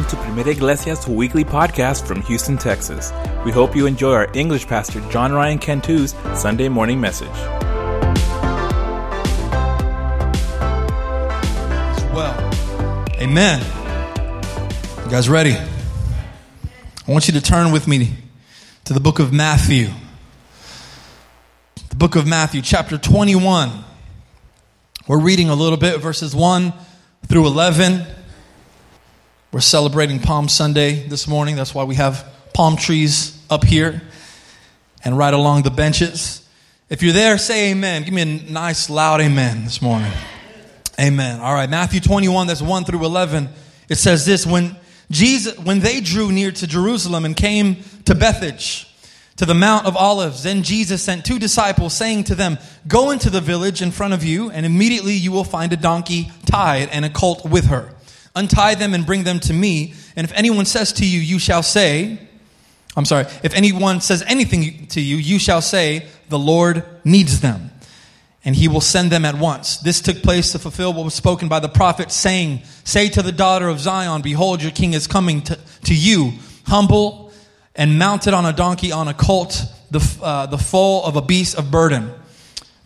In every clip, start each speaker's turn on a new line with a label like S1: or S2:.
S1: welcome to Primera Iglesia's weekly podcast from Houston, Texas. We hope you enjoy our English pastor John Ryan Cantu's Sunday morning message.
S2: As well. Amen. You guys ready? I want you to turn with me to the book of Matthew. The book of Matthew, chapter 21. We're reading a little bit, verses 1 through 11. We're celebrating Palm Sunday this morning. That's why we have palm trees up here and right along the benches. If you're there, say amen. Give me a nice, loud amen this morning. Amen. All right, Matthew 21, that's 1 through 11. It says this when Jesus, when they drew near to Jerusalem and came to Bethphage, to the Mount of Olives, then Jesus sent two disciples, saying to them, Go into the village in front of you, and immediately you will find a donkey tied and a colt with her. Untie them and bring them to me. And if anyone says to you, you shall say, I'm sorry, if anyone says anything to you, you shall say, The Lord needs them. And he will send them at once. This took place to fulfill what was spoken by the prophet, saying, Say to the daughter of Zion, Behold, your king is coming to, to you, humble and mounted on a donkey, on a colt, the, uh, the foal of a beast of burden.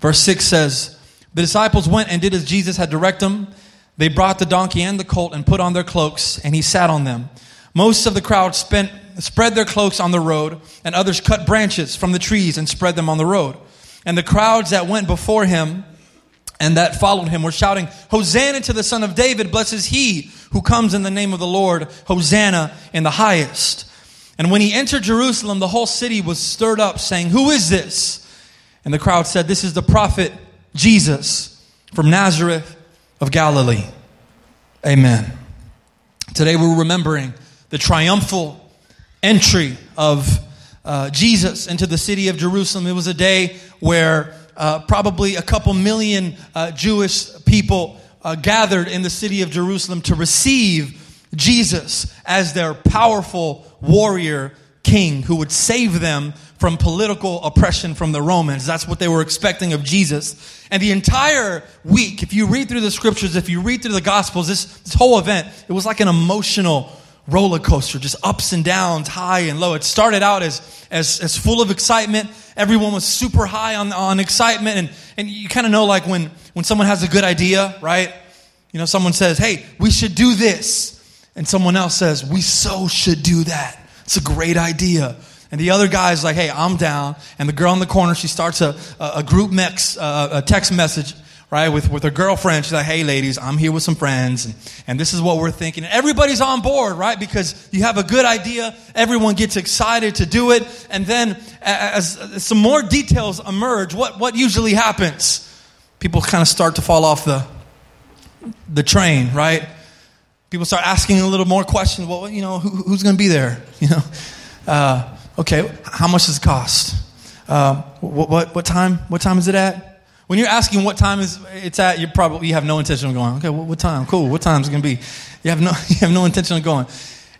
S2: Verse 6 says, The disciples went and did as Jesus had directed them. They brought the donkey and the colt and put on their cloaks, and he sat on them. Most of the crowd spent, spread their cloaks on the road, and others cut branches from the trees and spread them on the road. And the crowds that went before him and that followed him were shouting, Hosanna to the Son of David, blessed is he who comes in the name of the Lord, Hosanna in the highest. And when he entered Jerusalem, the whole city was stirred up, saying, Who is this? And the crowd said, This is the prophet Jesus from Nazareth of Galilee. Amen. Today we're remembering the triumphal entry of uh, Jesus into the city of Jerusalem. It was a day where uh, probably a couple million uh, Jewish people uh, gathered in the city of Jerusalem to receive Jesus as their powerful warrior king who would save them from political oppression from the Romans. That's what they were expecting of Jesus. And the entire week, if you read through the scriptures, if you read through the gospels, this, this whole event, it was like an emotional roller coaster, just ups and downs, high and low. It started out as, as, as full of excitement. Everyone was super high on, on excitement. And, and you kind of know like when, when someone has a good idea, right? You know, someone says, hey, we should do this. And someone else says, we so should do that. It's a great idea. And the other guy's like, hey, I'm down. And the girl in the corner, she starts a, a group uh, a text message, right, with, with her girlfriend. She's like, hey, ladies, I'm here with some friends. And, and this is what we're thinking. Everybody's on board, right? Because you have a good idea. Everyone gets excited to do it. And then as, as some more details emerge, what, what usually happens? People kind of start to fall off the, the train, right? People start asking a little more questions. Well, you know, who, who's going to be there? You know, uh, okay, how much does it cost? Uh, what, what, what time? What time is it at? When you're asking what time is it's at, you probably you have no intention of going. Okay, what, what time? Cool. What time is it going to be? You have no you have no intention of going.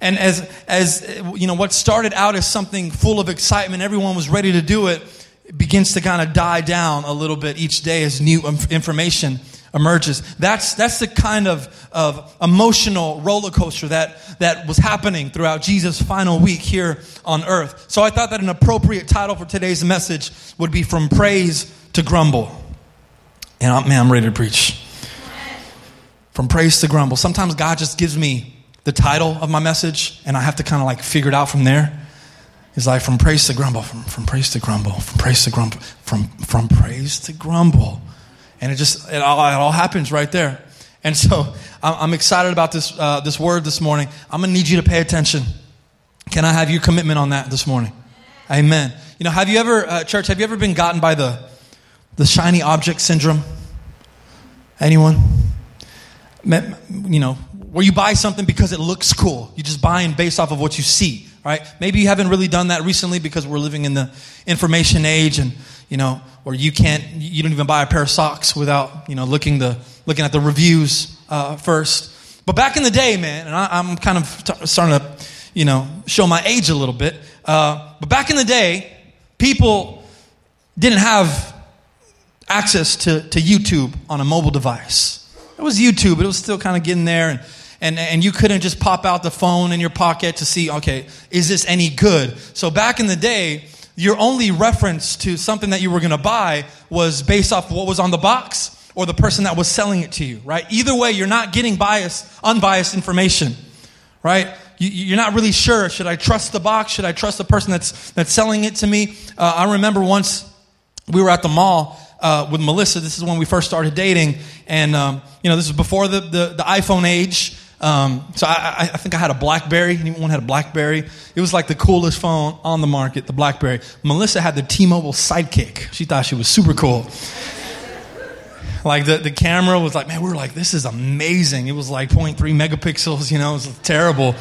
S2: And as as you know, what started out as something full of excitement, everyone was ready to do it. it begins to kind of die down a little bit each day as new information emerges. That's, that's the kind of, of emotional roller coaster that, that was happening throughout Jesus' final week here on earth. So I thought that an appropriate title for today's message would be From Praise to Grumble. And I'm, man, I'm ready to preach. From praise to grumble. Sometimes God just gives me the title of my message, and I have to kind of like figure it out from there. He's like, from praise to grumble, from, from praise to grumble, from praise to grumble, from, from praise to grumble. And it just, it all, it all happens right there. And so I'm excited about this, uh, this word this morning. I'm going to need you to pay attention. Can I have your commitment on that this morning? Amen. You know, have you ever, uh, church, have you ever been gotten by the, the shiny object syndrome? Anyone? You know, where you buy something because it looks cool. You're just buying based off of what you see, right? Maybe you haven't really done that recently because we're living in the information age and you know, or you can't, you don't even buy a pair of socks without, you know, looking the, looking at the reviews uh, first. But back in the day, man, and I, am kind of t- starting to, you know, show my age a little bit. Uh, but back in the day, people didn't have access to, to YouTube on a mobile device. It was YouTube, but it was still kind of getting there. And, and, and you couldn't just pop out the phone in your pocket to see, okay, is this any good? So back in the day, your only reference to something that you were going to buy was based off what was on the box or the person that was selling it to you, right? Either way, you're not getting biased, unbiased information, right? You, are not really sure. Should I trust the box? Should I trust the person that's, that's selling it to me? Uh, I remember once we were at the mall uh, with Melissa. This is when we first started dating. And, um, you know, this was before the, the, the iPhone age. Um, so I, I, think I had a BlackBerry. Anyone had a BlackBerry? It was like the coolest phone on the market, the BlackBerry. Melissa had the T-Mobile Sidekick. She thought she was super cool. like the, the camera was like, man, we were like, this is amazing. It was like 0.3 megapixels, you know, it was terrible.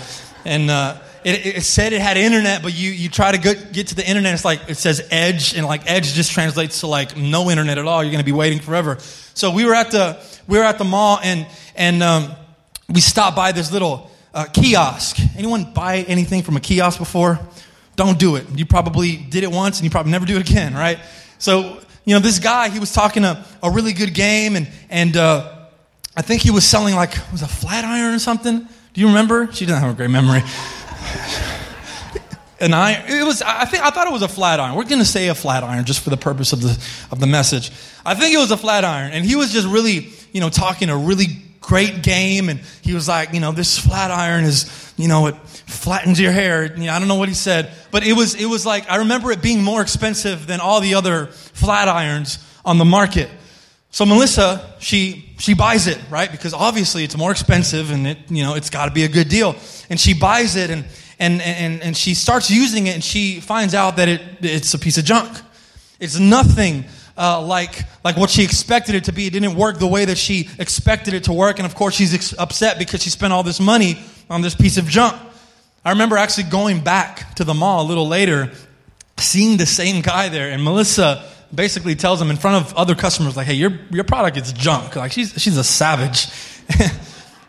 S2: And uh, it, it, said it had internet, but you, you try to get, get to the internet, it's like, it says edge, and like edge just translates to like no internet at all. You're going to be waiting forever. So we were at the, we were at the mall, and, and um, we stopped by this little uh, kiosk. Anyone buy anything from a kiosk before? Don't do it. You probably did it once, and you probably never do it again, right? So, you know, this guy, he was talking a, a really good game, and, and uh, I think he was selling like, was a flat iron or something? Do you remember? She doesn't have a great memory. An iron. It was. I think. I thought it was a flat iron. We're going to say a flat iron just for the purpose of the of the message. I think it was a flat iron, and he was just really, you know, talking a really great game, and he was like, you know, this flat iron is, you know, it flattens your hair. You know, I don't know what he said, but it was. It was like I remember it being more expensive than all the other flat irons on the market. So Melissa, she she buys it, right? Because obviously it's more expensive and it, you know, it's got to be a good deal. And she buys it and and and and she starts using it and she finds out that it it's a piece of junk. It's nothing uh, like like what she expected it to be. It didn't work the way that she expected it to work, and of course she's ex- upset because she spent all this money on this piece of junk. I remember actually going back to the mall a little later, seeing the same guy there, and Melissa basically tells him in front of other customers, like, hey, your, your product is junk. Like, she's, she's a savage. and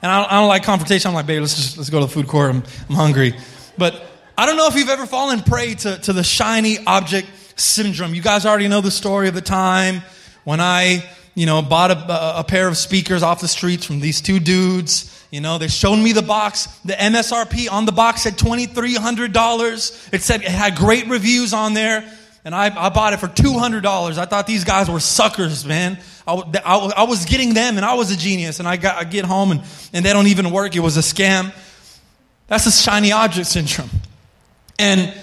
S2: I don't, I don't, like confrontation. I'm like, babe, let's just let's go to the food court. I'm, I'm hungry. But I don't know if you've ever fallen prey to, to the shiny object syndrome. You guys already know the story of the time when I, you know, bought a, a pair of speakers off the streets from these two dudes. You know, they showed me the box. The MSRP on the box said $2,300. It said it had great reviews on there and I, I bought it for $200. I thought these guys were suckers, man. I, I, I was getting them and I was a genius. And I, got, I get home and, and they don't even work. It was a scam. That's the shiny object syndrome. And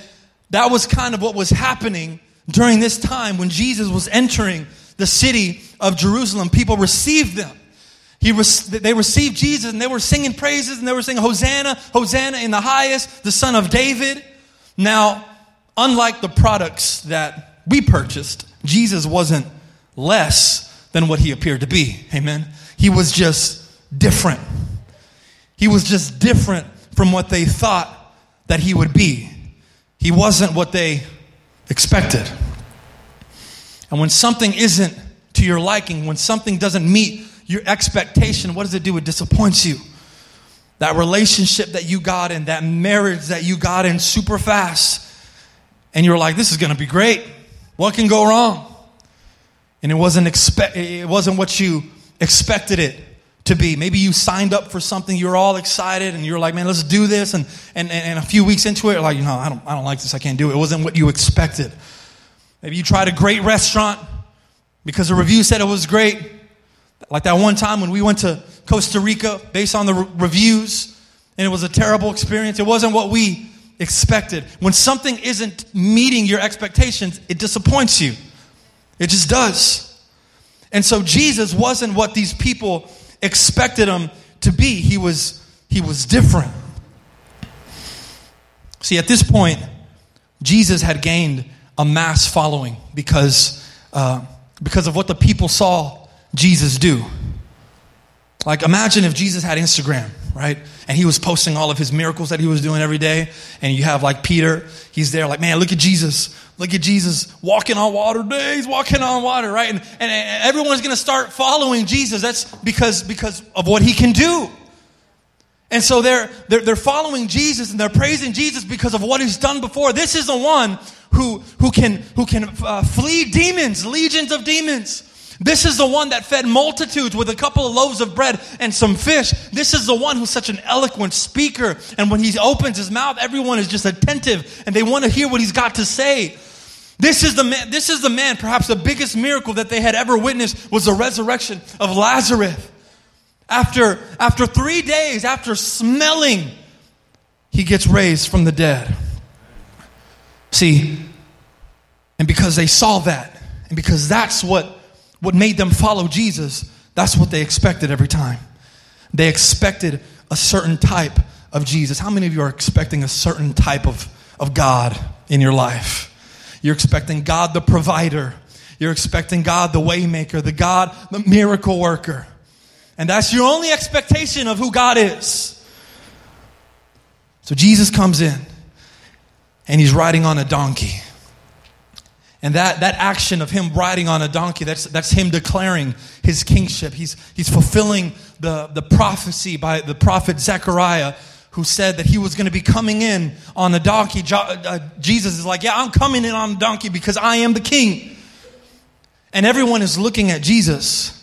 S2: that was kind of what was happening during this time when Jesus was entering the city of Jerusalem. People received them. He they received Jesus and they were singing praises and they were singing Hosanna, Hosanna in the highest, the son of David. Now, unlike the products that we purchased, Jesus wasn't less than what he appeared to be. Amen. He was just different. He was just different from what they thought that he would be. He wasn't what they expected. And when something isn't to your liking, when something doesn't meet your expectation, what does it do? It disappoints you. That relationship that you got in, that marriage that you got in super fast, and you're like, this is to be great. What can go wrong? And it wasn't, expect, it wasn't what you expected it to be. Maybe you signed up for something, you're all excited, and you're like, man, let's do this. And, and, and a few weeks into it, like, you know, I don't, I don't like this, I can't do it. It wasn't what you expected. Maybe you tried a great restaurant because the review said it was great. Like that one time when we went to Costa Rica based on the re- reviews, and it was a terrible experience. It wasn't what we expected. When something isn't meeting your expectations, it disappoints you. It just does. And so Jesus wasn't what these people expected him to be. He was he was different. See, at this point, Jesus had gained a mass following because uh, because of what the people saw Jesus do. Like, imagine if Jesus had Instagram, right? And he was posting all of his miracles that he was doing every day. And you have like Peter, he's there, like, man, look at Jesus. Look at Jesus walking on water. Days walking on water, right? And, and, and everyone's going to start following Jesus. That's because, because of what he can do. And so they're, they're, they're following Jesus and they're praising Jesus because of what he's done before. This is the one who, who can, who can uh, flee demons, legions of demons. This is the one that fed multitudes with a couple of loaves of bread and some fish. This is the one who's such an eloquent speaker. And when he opens his mouth, everyone is just attentive and they want to hear what he's got to say. This is the man, this is the man, perhaps the biggest miracle that they had ever witnessed was the resurrection of Lazarus. After, after three days, after smelling, he gets raised from the dead. See, and because they saw that, and because that's what what made them follow Jesus, that's what they expected every time. They expected a certain type of Jesus. How many of you are expecting a certain type of, of God in your life? You're expecting God the provider. You're expecting God the waymaker, the God the miracle worker. And that's your only expectation of who God is. So Jesus comes in and he's riding on a donkey. And that, that action of him riding on a donkey, that's, that's him declaring his kingship. He's, he's fulfilling the, the prophecy by the prophet Zechariah, who said that he was going to be coming in on a donkey. Uh, Jesus is like, Yeah, I'm coming in on a donkey because I am the king. And everyone is looking at Jesus,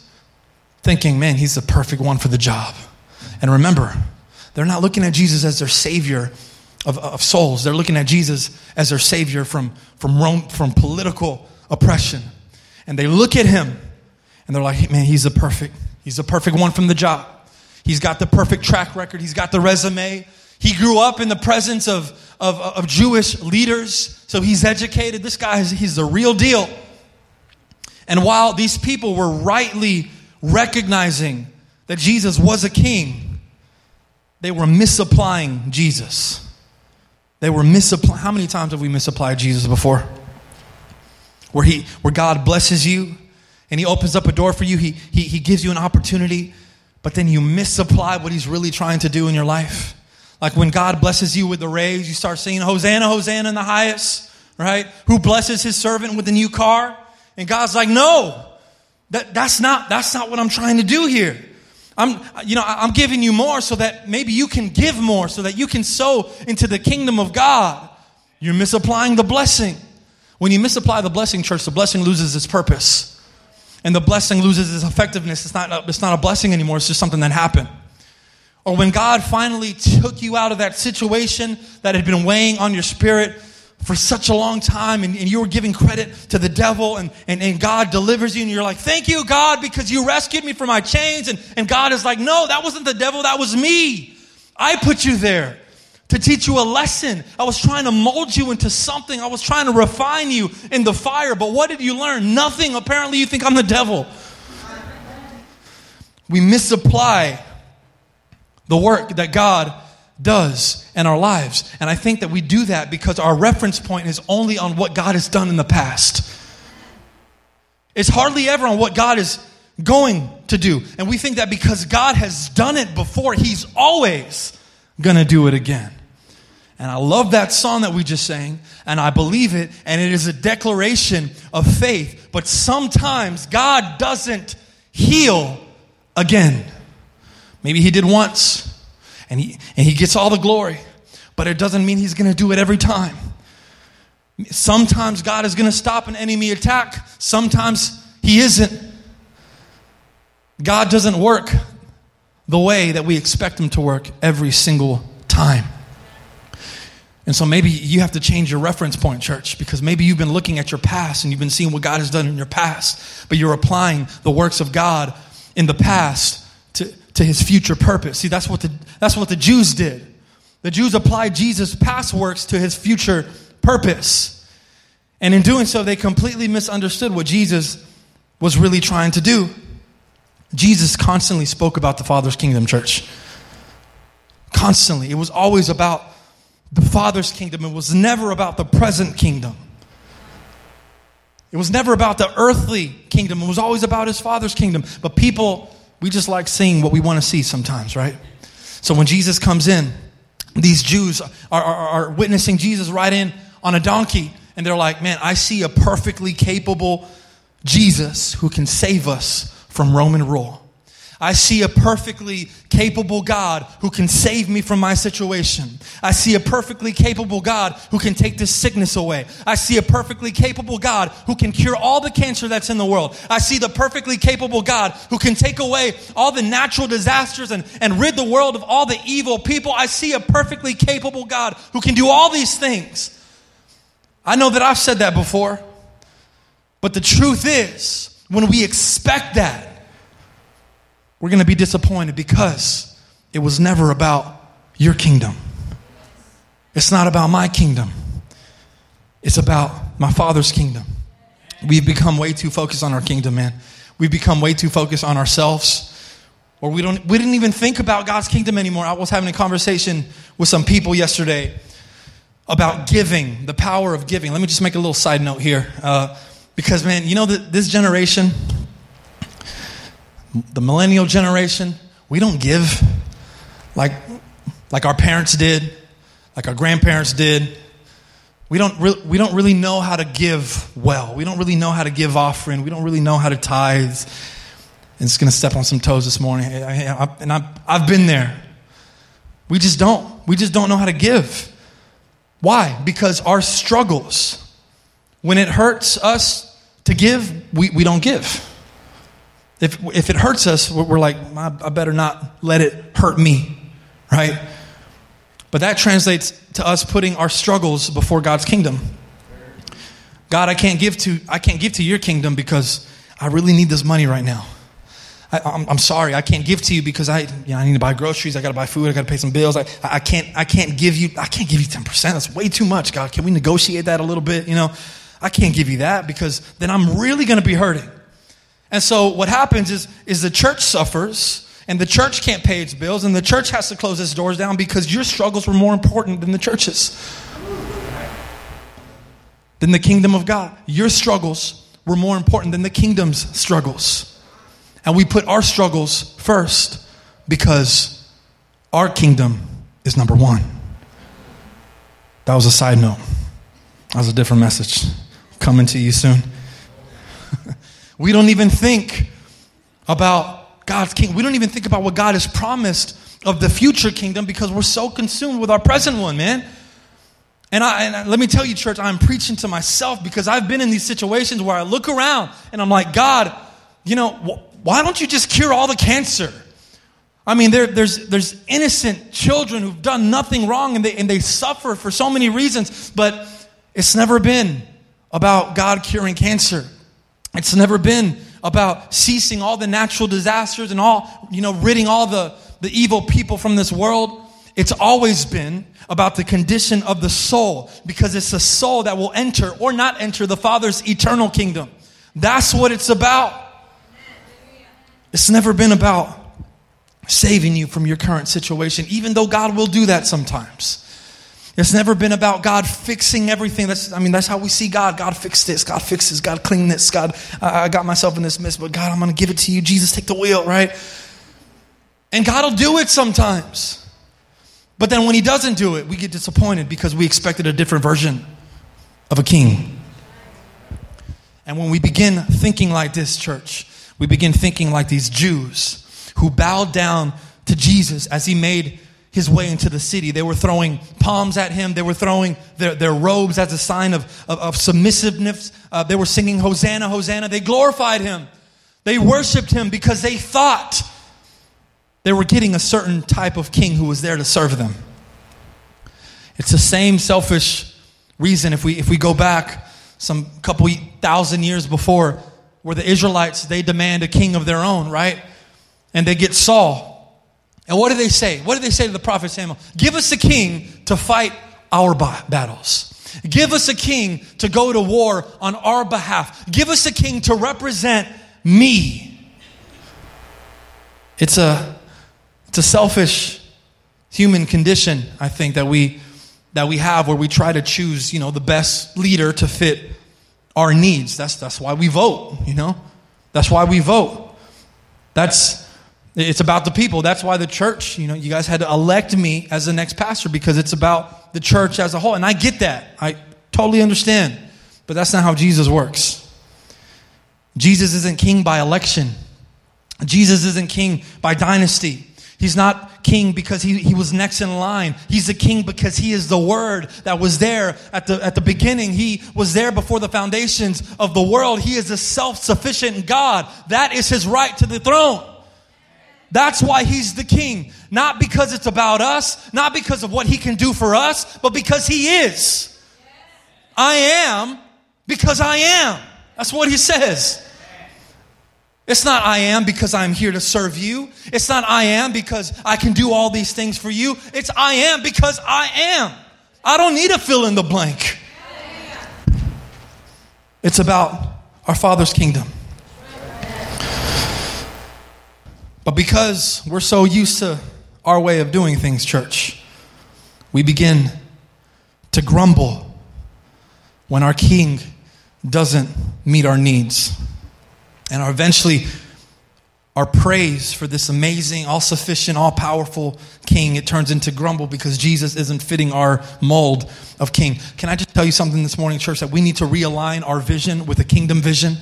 S2: thinking, Man, he's the perfect one for the job. And remember, they're not looking at Jesus as their savior of, of souls. They're looking at Jesus as their savior from, from Rome, from political oppression. And they look at him and they're like, hey, man, he's the perfect, he's the perfect one from the job. He's got the perfect track record. He's got the resume. He grew up in the presence of, of, of Jewish leaders, so he's educated. This guy, is, he's the real deal. And while these people were rightly recognizing that Jesus was a king, they were misapplying Jesus. They were misapplying. How many times have we misapplied Jesus before? Where, he, where God blesses you and He opens up a door for you, he, he, he gives you an opportunity, but then you misapply what He's really trying to do in your life. Like when God blesses you with the raise, you start singing, Hosanna, Hosanna in the highest, right? Who blesses His servant with a new car? And God's like, no, that, that's, not, that's not what I'm trying to do here. I'm, you know, I'm giving you more so that maybe you can give more, so that you can sow into the kingdom of God. You're misapplying the blessing. When you misapply the blessing, church, the blessing loses its purpose. And the blessing loses its effectiveness. It's not, a, it's not a blessing anymore, it's just something that happened. Or when God finally took you out of that situation that had been weighing on your spirit, for such a long time and, and, you were giving credit to the devil and, and, and God delivers you and you're like, thank you, God, because you rescued me from my chains. And, and God is like, no, that wasn't the devil, that was me. I put you there to teach you a lesson. I was trying to mold you into something. I was trying to refine you in the fire. But what did you learn? Nothing. Apparently, you think I'm the devil. We misapply the work that God does in our lives. And I think that we do that because our reference point is only on what God has done in the past. It's hardly ever on what God is going to do. And we think that because God has done it before, He's always going to do it again. And I love that song that we just sang, and I believe it, and it is a declaration of faith. But sometimes God doesn't heal again. Maybe He did once, and he, and he gets all the glory. But it doesn't mean he's going to do it every time. Sometimes God is going to stop an enemy attack, sometimes he isn't. God doesn't work the way that we expect him to work every single time. And so maybe you have to change your reference point, church, because maybe you've been looking at your past and you've been seeing what God has done in your past, but you're applying the works of God in the past to, to his future purpose. See, that's what the, that's what the Jews did. The Jews applied Jesus' past works to his future purpose. And in doing so, they completely misunderstood what Jesus was really trying to do. Jesus constantly spoke about the Father's kingdom, church. Constantly. It was always about the Father's kingdom, it was never about the present kingdom. It was never about the earthly kingdom, it was always about his Father's kingdom. But people we just like seeing what we want to see sometimes, right? So when Jesus comes in, these Jews are, are, are witnessing Jesus ride in on a donkey, and they're like, man, I see a perfectly capable Jesus who can save us from Roman rule. I see a perfectly capable God who can save me from my situation. I see a perfectly capable God who can take this sickness away. I see a perfectly capable God who can cure all the cancer that's in the world. I see the perfectly capable God who can take away all the natural disasters and, and rid the world of all the evil people. I see a perfectly capable God who can do all these things. I know that I've said that before, but the truth is, when we expect that, we're going to be disappointed because it was never about your kingdom. It's not about my kingdom. It's about my Father's kingdom. We've become way too focused on our kingdom, man. We've become way too focused on ourselves. Or we don't we didn't even think about God's kingdom anymore. I was having a conversation with some people yesterday about giving, the power of giving. Let me just make a little side note here. Uh, because, man, you know that this generation, the millennial generation, we don't give like, like our parents did, like our grandparents did. We don't, re- we don't really know how to give well. We don't really know how to give offering. We don't really know how to tithe. And it's going to step on some toes this morning. And I've, I've been there. We just don't. We just don't know how to give. Why? Because our struggles, when it hurts us to give, we, we don't give. If, if it hurts us, we're like, I better not let it hurt me, right? But that translates to us putting our struggles before God's kingdom. God, I can't give to I can't give to your kingdom because I really need this money right now. I, am sorry, I can't give to you because I, you know, I need to buy groceries. I got to buy food. I got to pay some bills. I, I can't, I can't give you, I can't give you 10%. That's way too much, God. Can we negotiate that a little bit? You know, I can't give you that because then I'm really going to be hurting. And so what happens is, is the church suffers and the church can't pay its bills and the church has to close its doors down because your struggles were more important than the church's. Than the kingdom of God. Your struggles were more important than the kingdom's struggles. And we put our struggles first because our kingdom is number one. That was a side note. That was a different message. Coming to you soon. We don't even think about God's kingdom. We don't even think about what God has promised of the future kingdom because we're so consumed with our present one, man. And, I, and let me tell you, church, I'm preaching to myself because I've been in these situations where I look around and I'm like, God, you know, wh- why don't you just cure all the cancer? I mean, there, there's, there's innocent children who've done nothing wrong and they, and they suffer for so many reasons, but it's never been about God curing cancer. It's never been about ceasing all the natural disasters and all, you know, ridding all the, the evil people from this world. It's always been about the condition of the soul because it's the soul that will enter or not enter the Father's eternal kingdom. That's what it's about. It's never been about saving you from your current situation, even though God will do that sometimes. It's never been about God fixing everything. That's, I mean, that's how we see God. God fix this. God fixes. God clean this. God, I, I got myself in this mess, but God, I'm going to give it to you. Jesus, take the wheel, right? And God will do it sometimes. But then when He doesn't do it, we get disappointed because we expected a different version of a king. And when we begin thinking like this, church, we begin thinking like these Jews who bowed down to Jesus as He made his way into the city. They were throwing palms at him. They were throwing their, their robes as a sign of, of, of submissiveness. Uh, they were singing, Hosanna, Hosanna. They glorified him. They worshiped him because they thought they were getting a certain type of king who was there to serve them. It's the same selfish reason if we, if we go back some couple thousand years before where the Israelites, they demand a king of their own, right? And they get Saul. And what do they say? What do they say to the prophet Samuel? Give us a king to fight our battles. Give us a king to go to war on our behalf. Give us a king to represent me. It's a, it's a selfish human condition, I think, that we, that we have where we try to choose, you know, the best leader to fit our needs. That's, that's why we vote, you know? That's why we vote. That's, it's about the people. That's why the church, you know, you guys had to elect me as the next pastor because it's about the church as a whole. And I get that. I totally understand. But that's not how Jesus works. Jesus isn't king by election. Jesus isn't king by dynasty. He's not king because he, he was next in line. He's the king because he is the word that was there at the, at the beginning. He was there before the foundations of the world. He is a self-sufficient God. That is his right to the throne. That's why he's the king. Not because it's about us, not because of what he can do for us, but because he is. I am because I am. That's what he says. It's not I am because I'm here to serve you. It's not I am because I can do all these things for you. It's I am because I am. I don't need to fill in the blank. It's about our Father's kingdom. But because we're so used to our way of doing things, church, we begin to grumble when our king doesn't meet our needs. And our eventually, our praise for this amazing, all sufficient, all powerful king, it turns into grumble because Jesus isn't fitting our mold of king. Can I just tell you something this morning, church, that we need to realign our vision with a kingdom vision?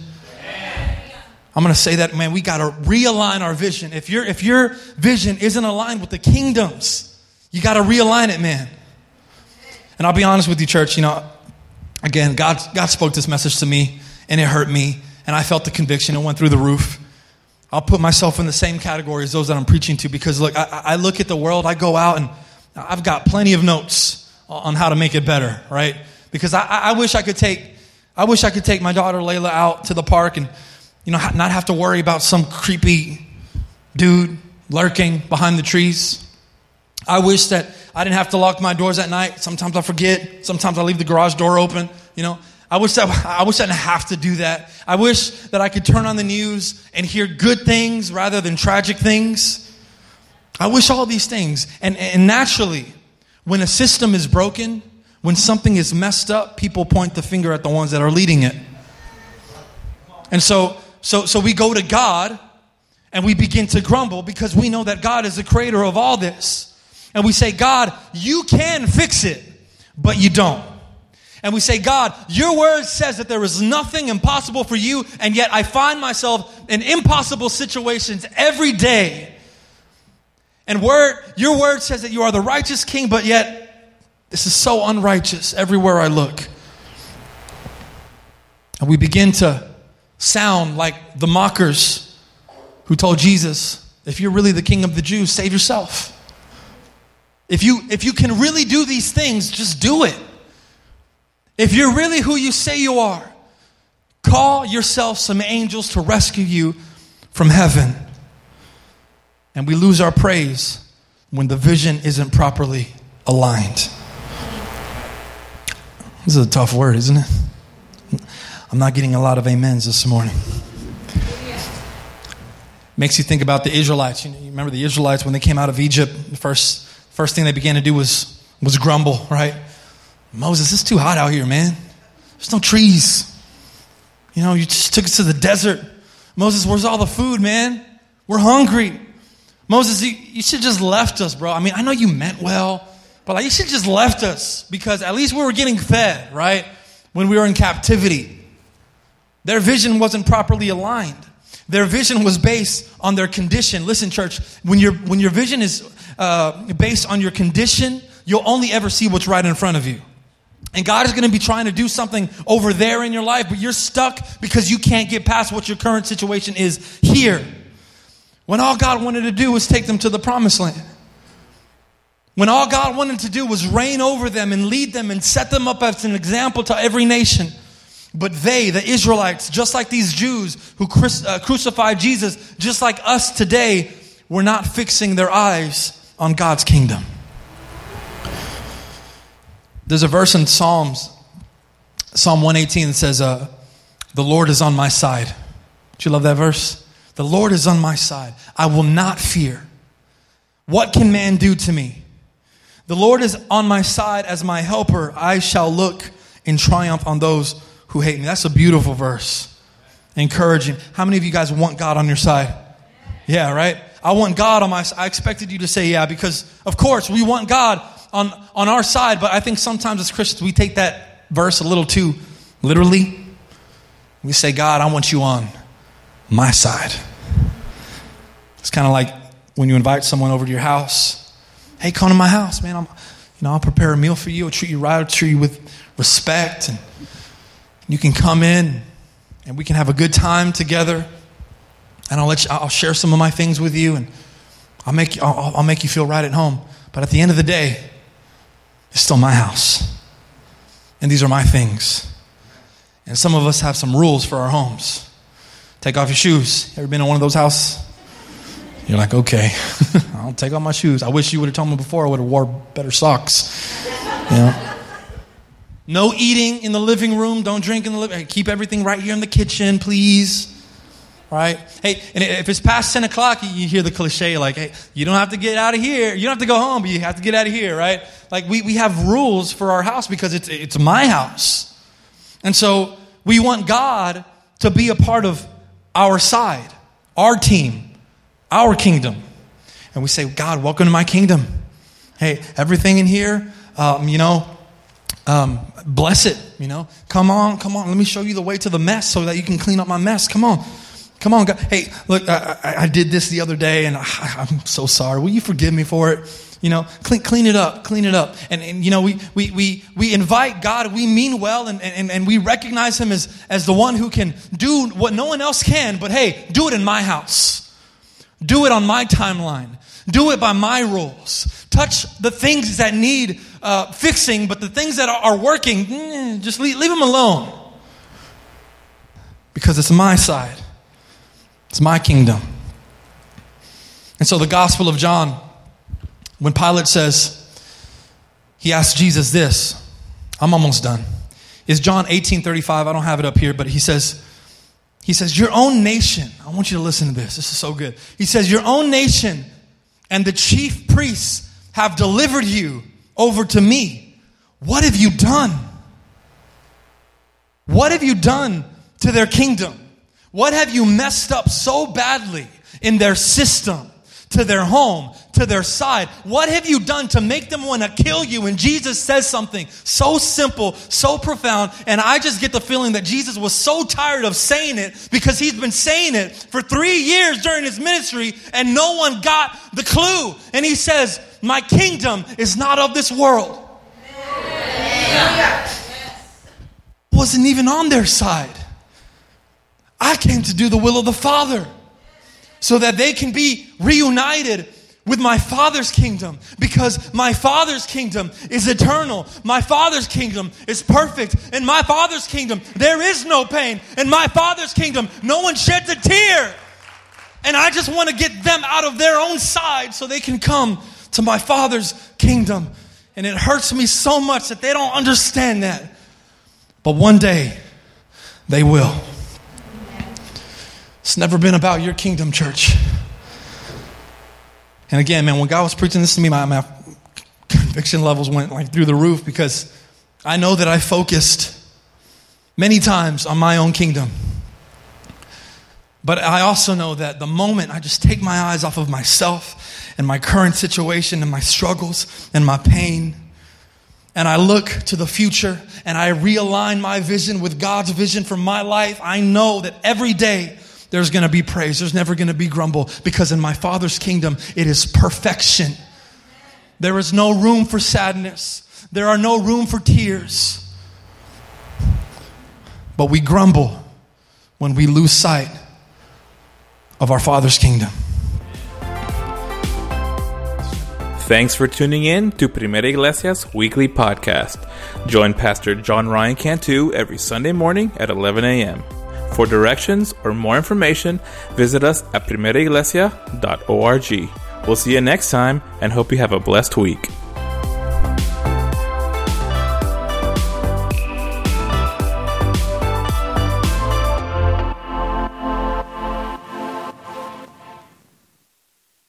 S2: I'm going to say that, man, we got to realign our vision. If, your if your vision isn't aligned with the kingdoms, you got to realign it, man. And I'll be honest with you, church, you know, again, God, God spoke this message to me and it hurt me and I felt the conviction. It went through the roof. I'll put myself in the same category as those that I'm preaching to because look, I, I look at the world, I go out and I've got plenty of notes on how to make it better, right? Because I, I wish I could take, I wish I could take my daughter Layla out to the park and you know, not have to worry about some creepy dude lurking behind the trees. I wish that I didn't have to lock my doors at night. Sometimes I forget. Sometimes I leave the garage door open. You know, I wish that I wish I didn't have to do that. I wish that I could turn on the news and hear good things rather than tragic things. I wish all these things. And, and naturally, when a system is broken, when something is messed up, people point the finger at the ones that are leading it. And so so, so we go to God and we begin to grumble because we know that God is the creator of all this. And we say, God, you can fix it, but you don't. And we say, God, your word says that there is nothing impossible for you, and yet I find myself in impossible situations every day. And word, your word says that you are the righteous king, but yet this is so unrighteous everywhere I look. And we begin to sound like the mockers who told Jesus, if you're really the king of the Jews, save yourself. If you, if you can really do these things, just do it. If you're really who you say you are, call yourself some angels to rescue you from heaven. And we lose our praise when the vision isn't properly aligned. This is a tough word, isn't it? I'm not getting a lot of amens this morning. Makes you think about the Israelites. You, know, you remember the Israelites when they came out of Egypt, the first, first thing they began to do was, was grumble, right? Moses, it's too hot out here, man. There's no trees. You know, you just took us to the desert. Moses, where's all the food, man? We're hungry. Moses, you, you should just left us, bro. I mean, I know you meant well, but like you should just left us because at least we were getting fed, right? When we were in captivity. Their vision wasn't properly aligned. Their vision was based on their condition. Listen, church, when, your when your vision is uh, based on your condition, you'll only ever see what's right in front of you. And God is going to be trying to do something over there in your life, but you're stuck because you can't get past what your current situation is here. When all God wanted to do was take them to the promised land. When all God wanted to do was reign over them and lead them and set them up as an example to every nation. But they, the Israelites, just like these Jews who uh, crucified Jesus, just like us today, were not fixing their eyes on God's kingdom. There's a verse in Psalms, Psalm 118, that says, uh, The Lord is on my side. Do you love that verse? The Lord is on my side. I will not fear. What can man do to me? The Lord is on my side as my helper. I shall look in triumph on those who hate me. That's a beautiful verse. Encouraging. How many of you guys want God on your side? Yeah, right? I want God on my side. I expected you to say yeah because, of course, we want God on, on our side, but I think sometimes as Christians we take that verse a little too literally. We say, God, I want you on my side. It's kind of like when you invite someone over to your house. Hey, come to my house, man. I'm, you know, I'll prepare a meal for you. I'll treat you right. I'll treat you with respect, and you can come in, and we can have a good time together. And I'll let you. I'll share some of my things with you, and I'll make you. I'll, I'll make you feel right at home. But at the end of the day, it's still my house, and these are my things. And some of us have some rules for our homes. Take off your shoes. Ever been in one of those houses? You're like, okay, I'll take off my shoes. I wish you would have told me before. I would have wore better socks. You know? No eating in the living room. Don't drink in the living. Keep everything right here in the kitchen, please. Right? Hey, and if it's past ten o'clock, you hear the cliche like, "Hey, you don't have to get out of here. You don't have to go home, but you have to get out of here." Right? Like we we have rules for our house because it's it's my house, and so we want God to be a part of our side, our team, our kingdom. And we say, God, welcome to my kingdom. Hey, everything in here, um, you know, um, bless it, you know. Come on, come on. Let me show you the way to the mess so that you can clean up my mess. Come on. Come on, God. Hey, look, I, I, I did this the other day and I, I'm so sorry. Will you forgive me for it? You know, clean, clean it up, clean it up. And, and you know, we, we, we, we invite God, we mean well, and, and, and we recognize Him as, as the one who can do what no one else can, but hey, do it in my house. Do it on my timeline. Do it by my rules. Touch the things that need uh, fixing, but the things that are, working, mm, just leave, leave them alone. Because it's my side, it's my kingdom. And so the Gospel of John when Pilate says, he asks Jesus this, I'm almost done. Is John 18 35? I don't have it up here, but he says, he says, Your own nation, I want you to listen to this. This is so good. He says, Your own nation and the chief priests have delivered you over to me. What have you done? What have you done to their kingdom? What have you messed up so badly in their system? To their home, to their side. What have you done to make them want to kill you? And Jesus says something so simple, so profound, and I just get the feeling that Jesus was so tired of saying it because he's been saying it for three years during his ministry and no one got the clue. And he says, My kingdom is not of this world. Wasn't even on their side. I came to do the will of the Father so that they can be reunited with my Father's kingdom because my Father's kingdom is eternal. My Father's kingdom is perfect. In my Father's kingdom, there is no pain. In my Father's kingdom, no one sheds a tear. And I just want to get them out of their own side so they can come to my Father's kingdom. And it hurts me so much that they don't understand that. But one day, they will. It's never been about your kingdom, church. And again, man, when God was preaching this to me, my, my conviction levels went like through the roof because I know that I focused many times on my own kingdom. But I also know that the moment I just take my eyes off of myself and my current situation and my struggles and my pain, and I look to the future and I realign my vision with God's vision for my life, I know that every day there's going to be praise. There's never going to be grumble because in my Father's kingdom, it is perfection. There is no room for sadness. There are no room for tears. But we grumble when we lose sight of our Father's kingdom.
S1: Thanks for tuning in to Primera Iglesia's weekly podcast. Join Pastor John Ryan Cantu every Sunday morning at 11 a.m. For directions or more information, visit us at primeraiglesia.org. We'll see you next time and hope you have a blessed week.